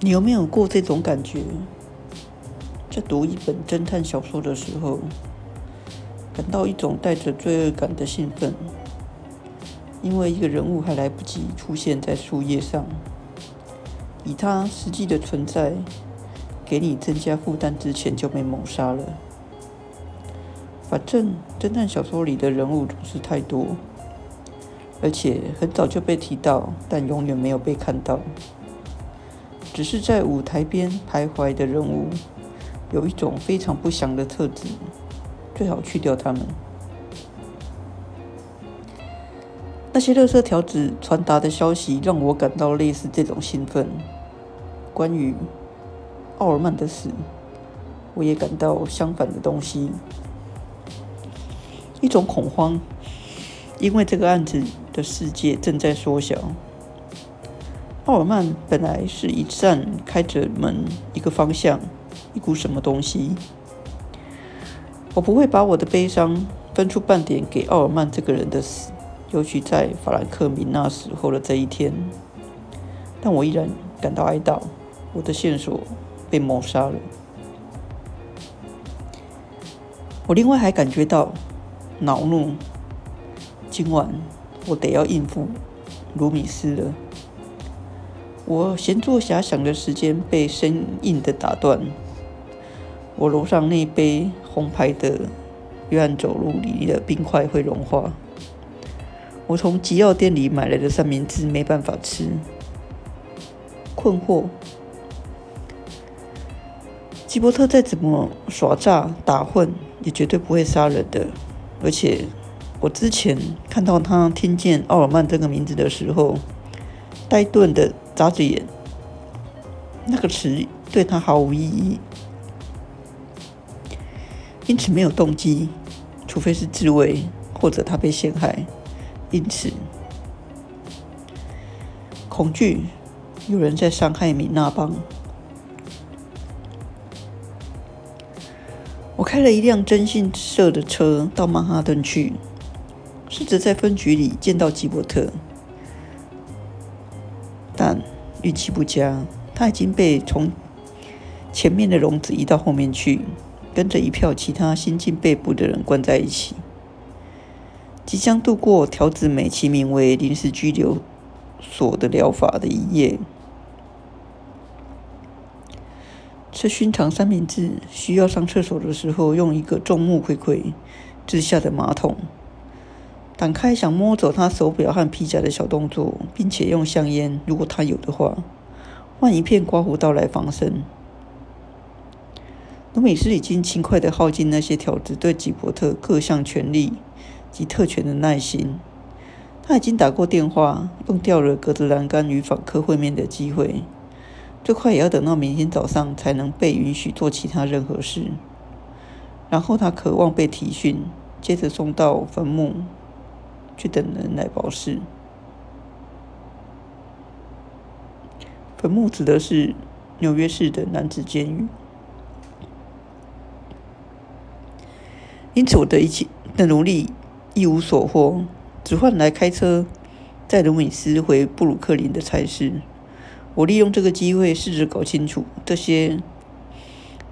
你有没有过这种感觉？在读一本侦探小说的时候，感到一种带着罪恶感的兴奋，因为一个人物还来不及出现在树叶上，以他实际的存在给你增加负担之前就被谋杀了。反正侦探小说里的人物总是太多，而且很早就被提到，但永远没有被看到。只是在舞台边徘徊的人物，有一种非常不祥的特质，最好去掉他们。那些热色条子传达的消息，让我感到类似这种兴奋。关于奥尔曼的死，我也感到相反的东西。一种恐慌，因为这个案子的世界正在缩小。奥尔曼本来是一扇开着门，一个方向，一股什么东西。我不会把我的悲伤分出半点给奥尔曼这个人的死，尤其在法兰克米纳死后的这一天。但我依然感到哀悼，我的线索被谋杀了。我另外还感觉到。恼怒，今晚我得要应付卢米斯了。我闲坐遐想的时间被生硬的打断。我楼上那杯红牌的约翰走路里的冰块会融化。我从吉药店里买来的三明治没办法吃。困惑。吉伯特再怎么耍诈打混，也绝对不会杀人的。而且，我之前看到他听见奥尔曼这个名字的时候，呆顿的眨着眼。那个词对他毫无意义，因此没有动机，除非是自卫或者他被陷害。因此，恐惧有人在伤害米纳邦。我开了一辆征信社的车到曼哈顿去，试着在分局里见到吉伯特，运气不佳，他已经被从前面的笼子移到后面去，跟着一票其他新进被捕的人关在一起，即将度过条子美其名为临时拘留所的疗法的一夜。吃熏肠三明治需要上厕所的时候，用一个众目睽睽之下的马桶打开，想摸走他手表和皮夹的小动作，并且用香烟，如果他有的话，换一片刮胡刀来防身。努米斯已经勤快地耗尽那些条子对吉伯特各项权利及特权的耐心。他已经打过电话，用掉了格子栏杆与访客会面的机会。最快也要等到明天早上才能被允许做其他任何事。然后他渴望被提讯，接着送到坟墓去等人来保释。坟墓指的是纽约市的男子监狱。因此，我的一切的努力一无所获，只换来开车载卢米斯回布鲁克林的差事。我利用这个机会，试着搞清楚这些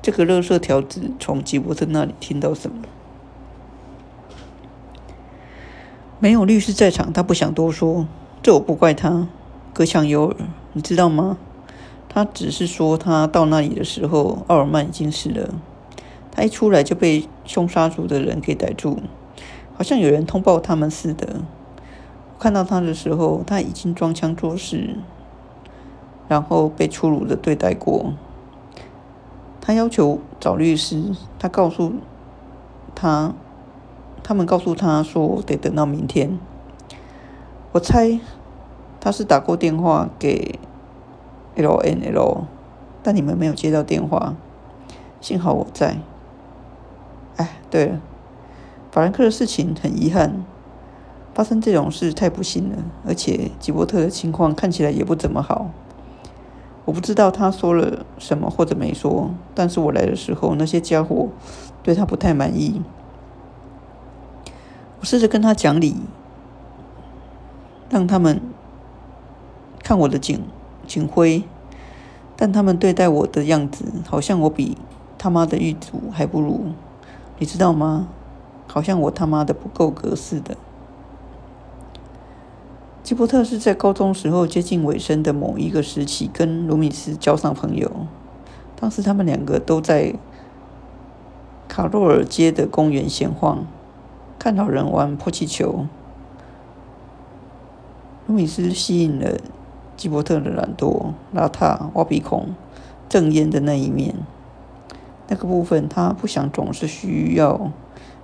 这个勒色条子从吉伯特那里听到什么。没有律师在场，他不想多说。这我不怪他，隔墙有耳，你知道吗？他只是说，他到那里的时候，奥尔曼已经死了。他一出来就被凶杀组的人给逮住，好像有人通报他们似的。看到他的时候，他已经装腔作势。然后被粗鲁的对待过。他要求找律师，他告诉他，他们告诉他说得等到明天。我猜他是打过电话给 L N L，但你们没有接到电话。幸好我在。哎，对了，法兰克的事情很遗憾，发生这种事太不幸了，而且吉伯特的情况看起来也不怎么好。我不知道他说了什么或者没说，但是我来的时候，那些家伙对他不太满意。试着跟他讲理，让他们看我的警警徽，但他们对待我的样子，好像我比他妈的狱卒还不如，你知道吗？好像我他妈的不够格似的。基伯特是在高中时候接近尾声的某一个时期，跟卢米斯交上朋友。当时他们两个都在卡洛尔街的公园闲晃，看老人玩破气球。卢米斯吸引了吉伯特的懒惰、邋遢、挖鼻孔、正烟的那一面。那个部分，他不想总是需要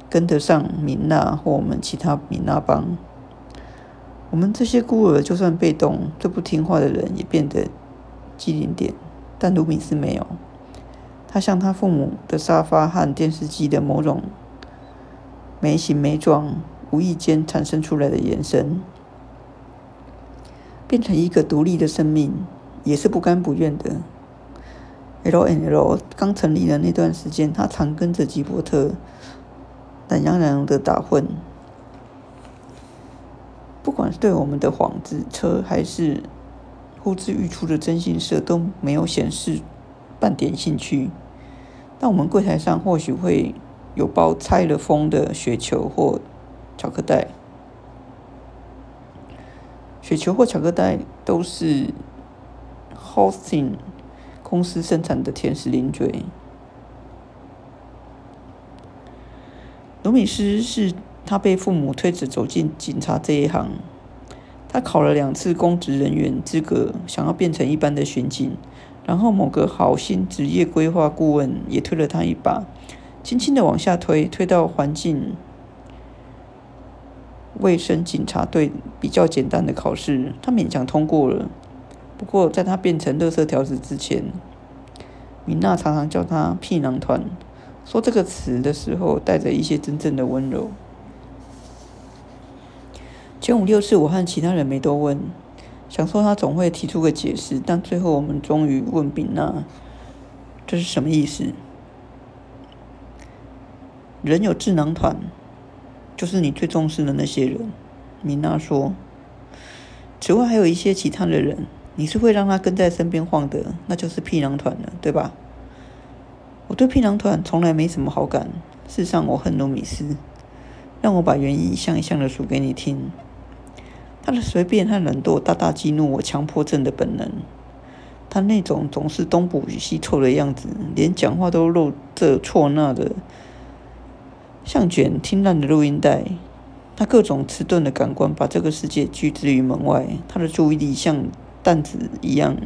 跟得上米娜或我们其他米娜帮。我们这些孤儿，就算被动，最不听话的人也变得机灵点。但卢米斯没有，他像他父母的沙发和电视机的某种没形没状、无意间产生出来的眼神，变成一个独立的生命，也是不甘不愿的。L N L 刚成立的那段时间，他常跟着吉伯特懒洋洋的打混。不管是对我们的幌子车，还是呼之欲出的征信社，都没有显示半点兴趣。但我们柜台上或许会有包拆了封的雪球或巧克力。雪球或巧克力都是 Hosting 公司生产的甜食零嘴。罗米斯是。他被父母推着走进警察这一行。他考了两次公职人员资格，想要变成一般的巡警。然后某个好心职业规划顾问也推了他一把，轻轻的往下推，推到环境卫生警察队比较简单的考试，他勉强通过了。不过在他变成垃圾条子之前，米娜常常叫他“屁囊团”，说这个词的时候带着一些真正的温柔。前五六次，我和其他人没多问，想说他总会提出个解释，但最后我们终于问丙娜：“这是什么意思？”人有智囊团，就是你最重视的那些人。米娜说：“此外还有一些其他的人，你是会让他跟在身边晃的，那就是屁囊团了，对吧？”我对屁囊团从来没什么好感。事实上，我恨努米斯。让我把原因一项一项的数给你听。他的随便和懒惰大大激怒我强迫症的本能。他那种总是东补西凑的样子，连讲话都露这错那的，像卷听烂的录音带。他各种迟钝的感官把这个世界拒之于门外。他的注意力像弹子一样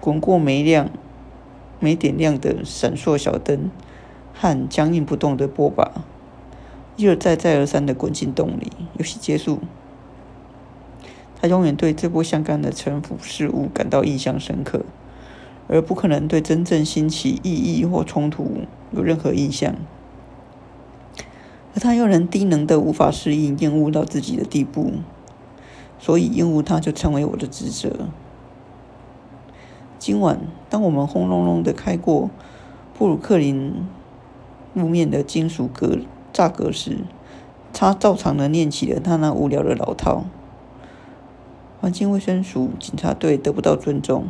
滚过没亮、没点亮的闪烁小灯和僵硬不动的波把，一而再、再而三的滚进洞里。游戏结束。他永远对这波相干的沉浮事物感到印象深刻，而不可能对真正兴起意义或冲突有任何印象。而他又能低能的无法适应厌恶到自己的地步，所以厌恶他就成为我的职责。今晚，当我们轰隆隆的开过布鲁克林路面的金属格栅格时，他照常的念起了他那无聊的老套。环境卫生署警察队得不到尊重。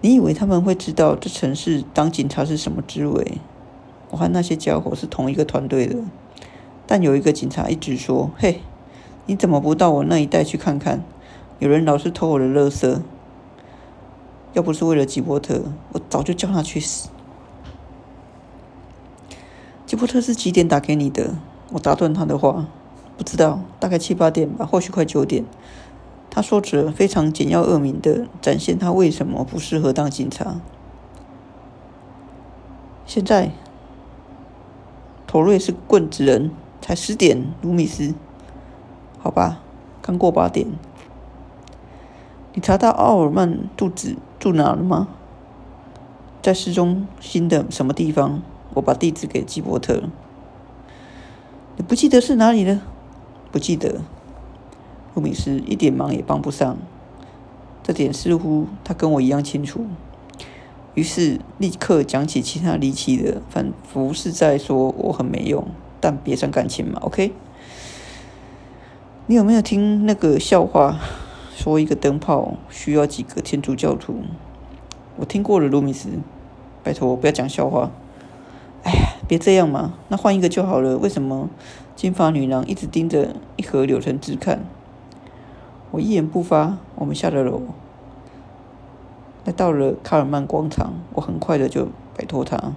你以为他们会知道这城市当警察是什么滋味？我和那些家伙是同一个团队的，但有一个警察一直说：“嘿，你怎么不到我那一带去看看？有人老是偷我的垃圾。要不是为了吉伯特，我早就叫他去死。”吉伯特是几点打给你的？我打断他的话。不知道，大概七八点吧，或许快九点。他说着，非常简要恶名的展现他为什么不适合当警察。现在，头瑞是棍子人，才十点，卢米斯。好吧，刚过八点。你查到奥尔曼住址住哪了吗？在市中心的什么地方？我把地址给基伯特。你不记得是哪里了？不记得，卢米斯一点忙也帮不上，这点似乎他跟我一样清楚。于是立刻讲起其他离奇的，仿佛是在说我很没用，但别伤感情嘛。OK？你有没有听那个笑话？说一个灯泡需要几个天主教徒。我听过了，卢米斯，拜托不要讲笑话。哎呀，别这样嘛，那换一个就好了。为什么金发女郎一直盯着一盒柳橙汁看？我一言不发。我们下了楼，来到了卡尔曼广场。我很快的就摆脱他，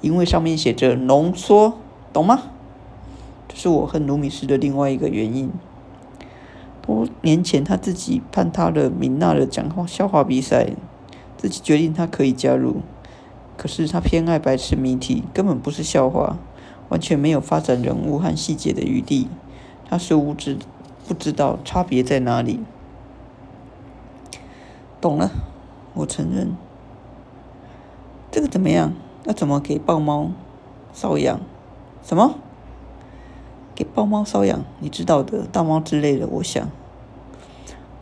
因为上面写着浓缩，懂吗？这是我恨卢米斯的另外一个原因。多年前，他自己攀他的米娜的讲话笑话比赛。自己决定他可以加入，可是他偏爱白痴谜题，根本不是笑话，完全没有发展人物和细节的余地。他似乎知不知道差别在哪里？懂了，我承认。这个怎么样？要怎么给豹猫瘙痒？什么？给豹猫瘙痒？你知道的，大猫之类的，我想。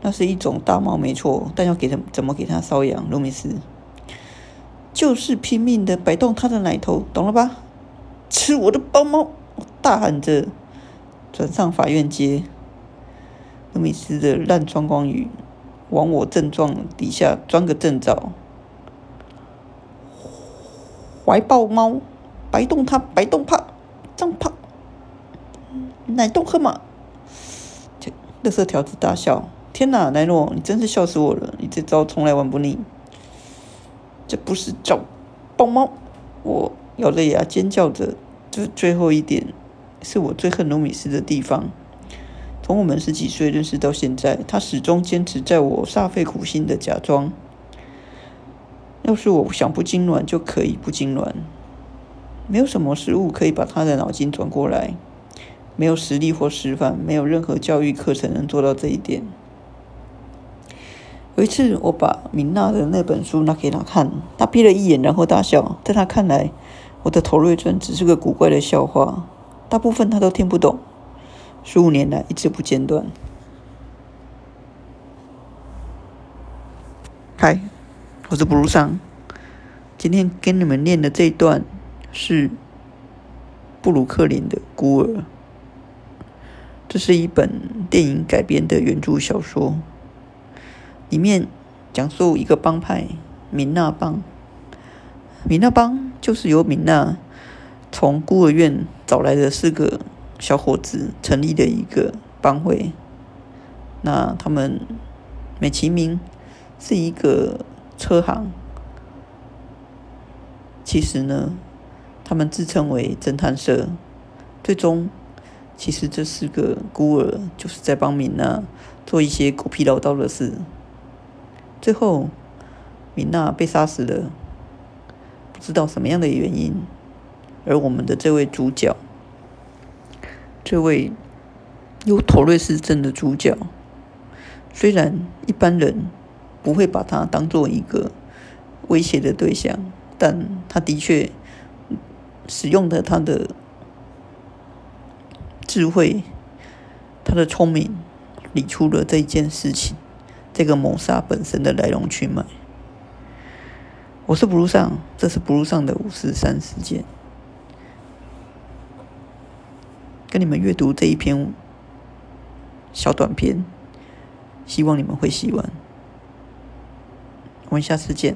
那是一种大猫，没错，但要给它怎么给它瘙痒？卢米斯就是拼命的摆动它的奶头，懂了吧？吃我的豹猫！大喊着转上法院街。卢米斯的烂装光语往我症状底下钻个正着。怀抱猫，摆动它，摆动它，张胖，奶动喝嘛！这乐色条子大笑。天哪，奈诺，你真是笑死我了！你这招从来玩不腻。这不是叫抱猫，我咬着牙尖叫着。这最后一点是我最恨努米斯的地方。从我们十几岁认识到现在，他始终坚持在我煞费苦心的假装。要是我想不痉挛就可以不痉挛，没有什么食物可以把他的脑筋转过来，没有实力或示范，没有任何教育课程能做到这一点。有一次，我把明娜的那本书拿给他看，他瞥了一眼，然后大笑。在他看来，我的头瑞传只是个古怪的笑话，大部分他都听不懂。十五年来一直不间断。嗨，我是布鲁桑，今天跟你们念的这一段是布鲁克林的孤儿。这是一本电影改编的原著小说。里面讲述一个帮派——米娜帮。米娜帮就是由米娜从孤儿院找来的四个小伙子成立的一个帮会。那他们美其名是一个车行，其实呢，他们自称为侦探社。最终，其实这四个孤儿就是在帮米娜做一些狗屁唠叨的事。最后，米娜被杀死了，不知道什么样的原因。而我们的这位主角，这位有妥瑞氏症的主角，虽然一般人不会把他当做一个威胁的对象，但他的确使用的他的智慧、他的聪明，理出了这件事情。这个谋杀本身的来龙去脉，我是不如上，这是不如上的五四三事件，跟你们阅读这一篇小短片，希望你们会喜欢。我们下次见。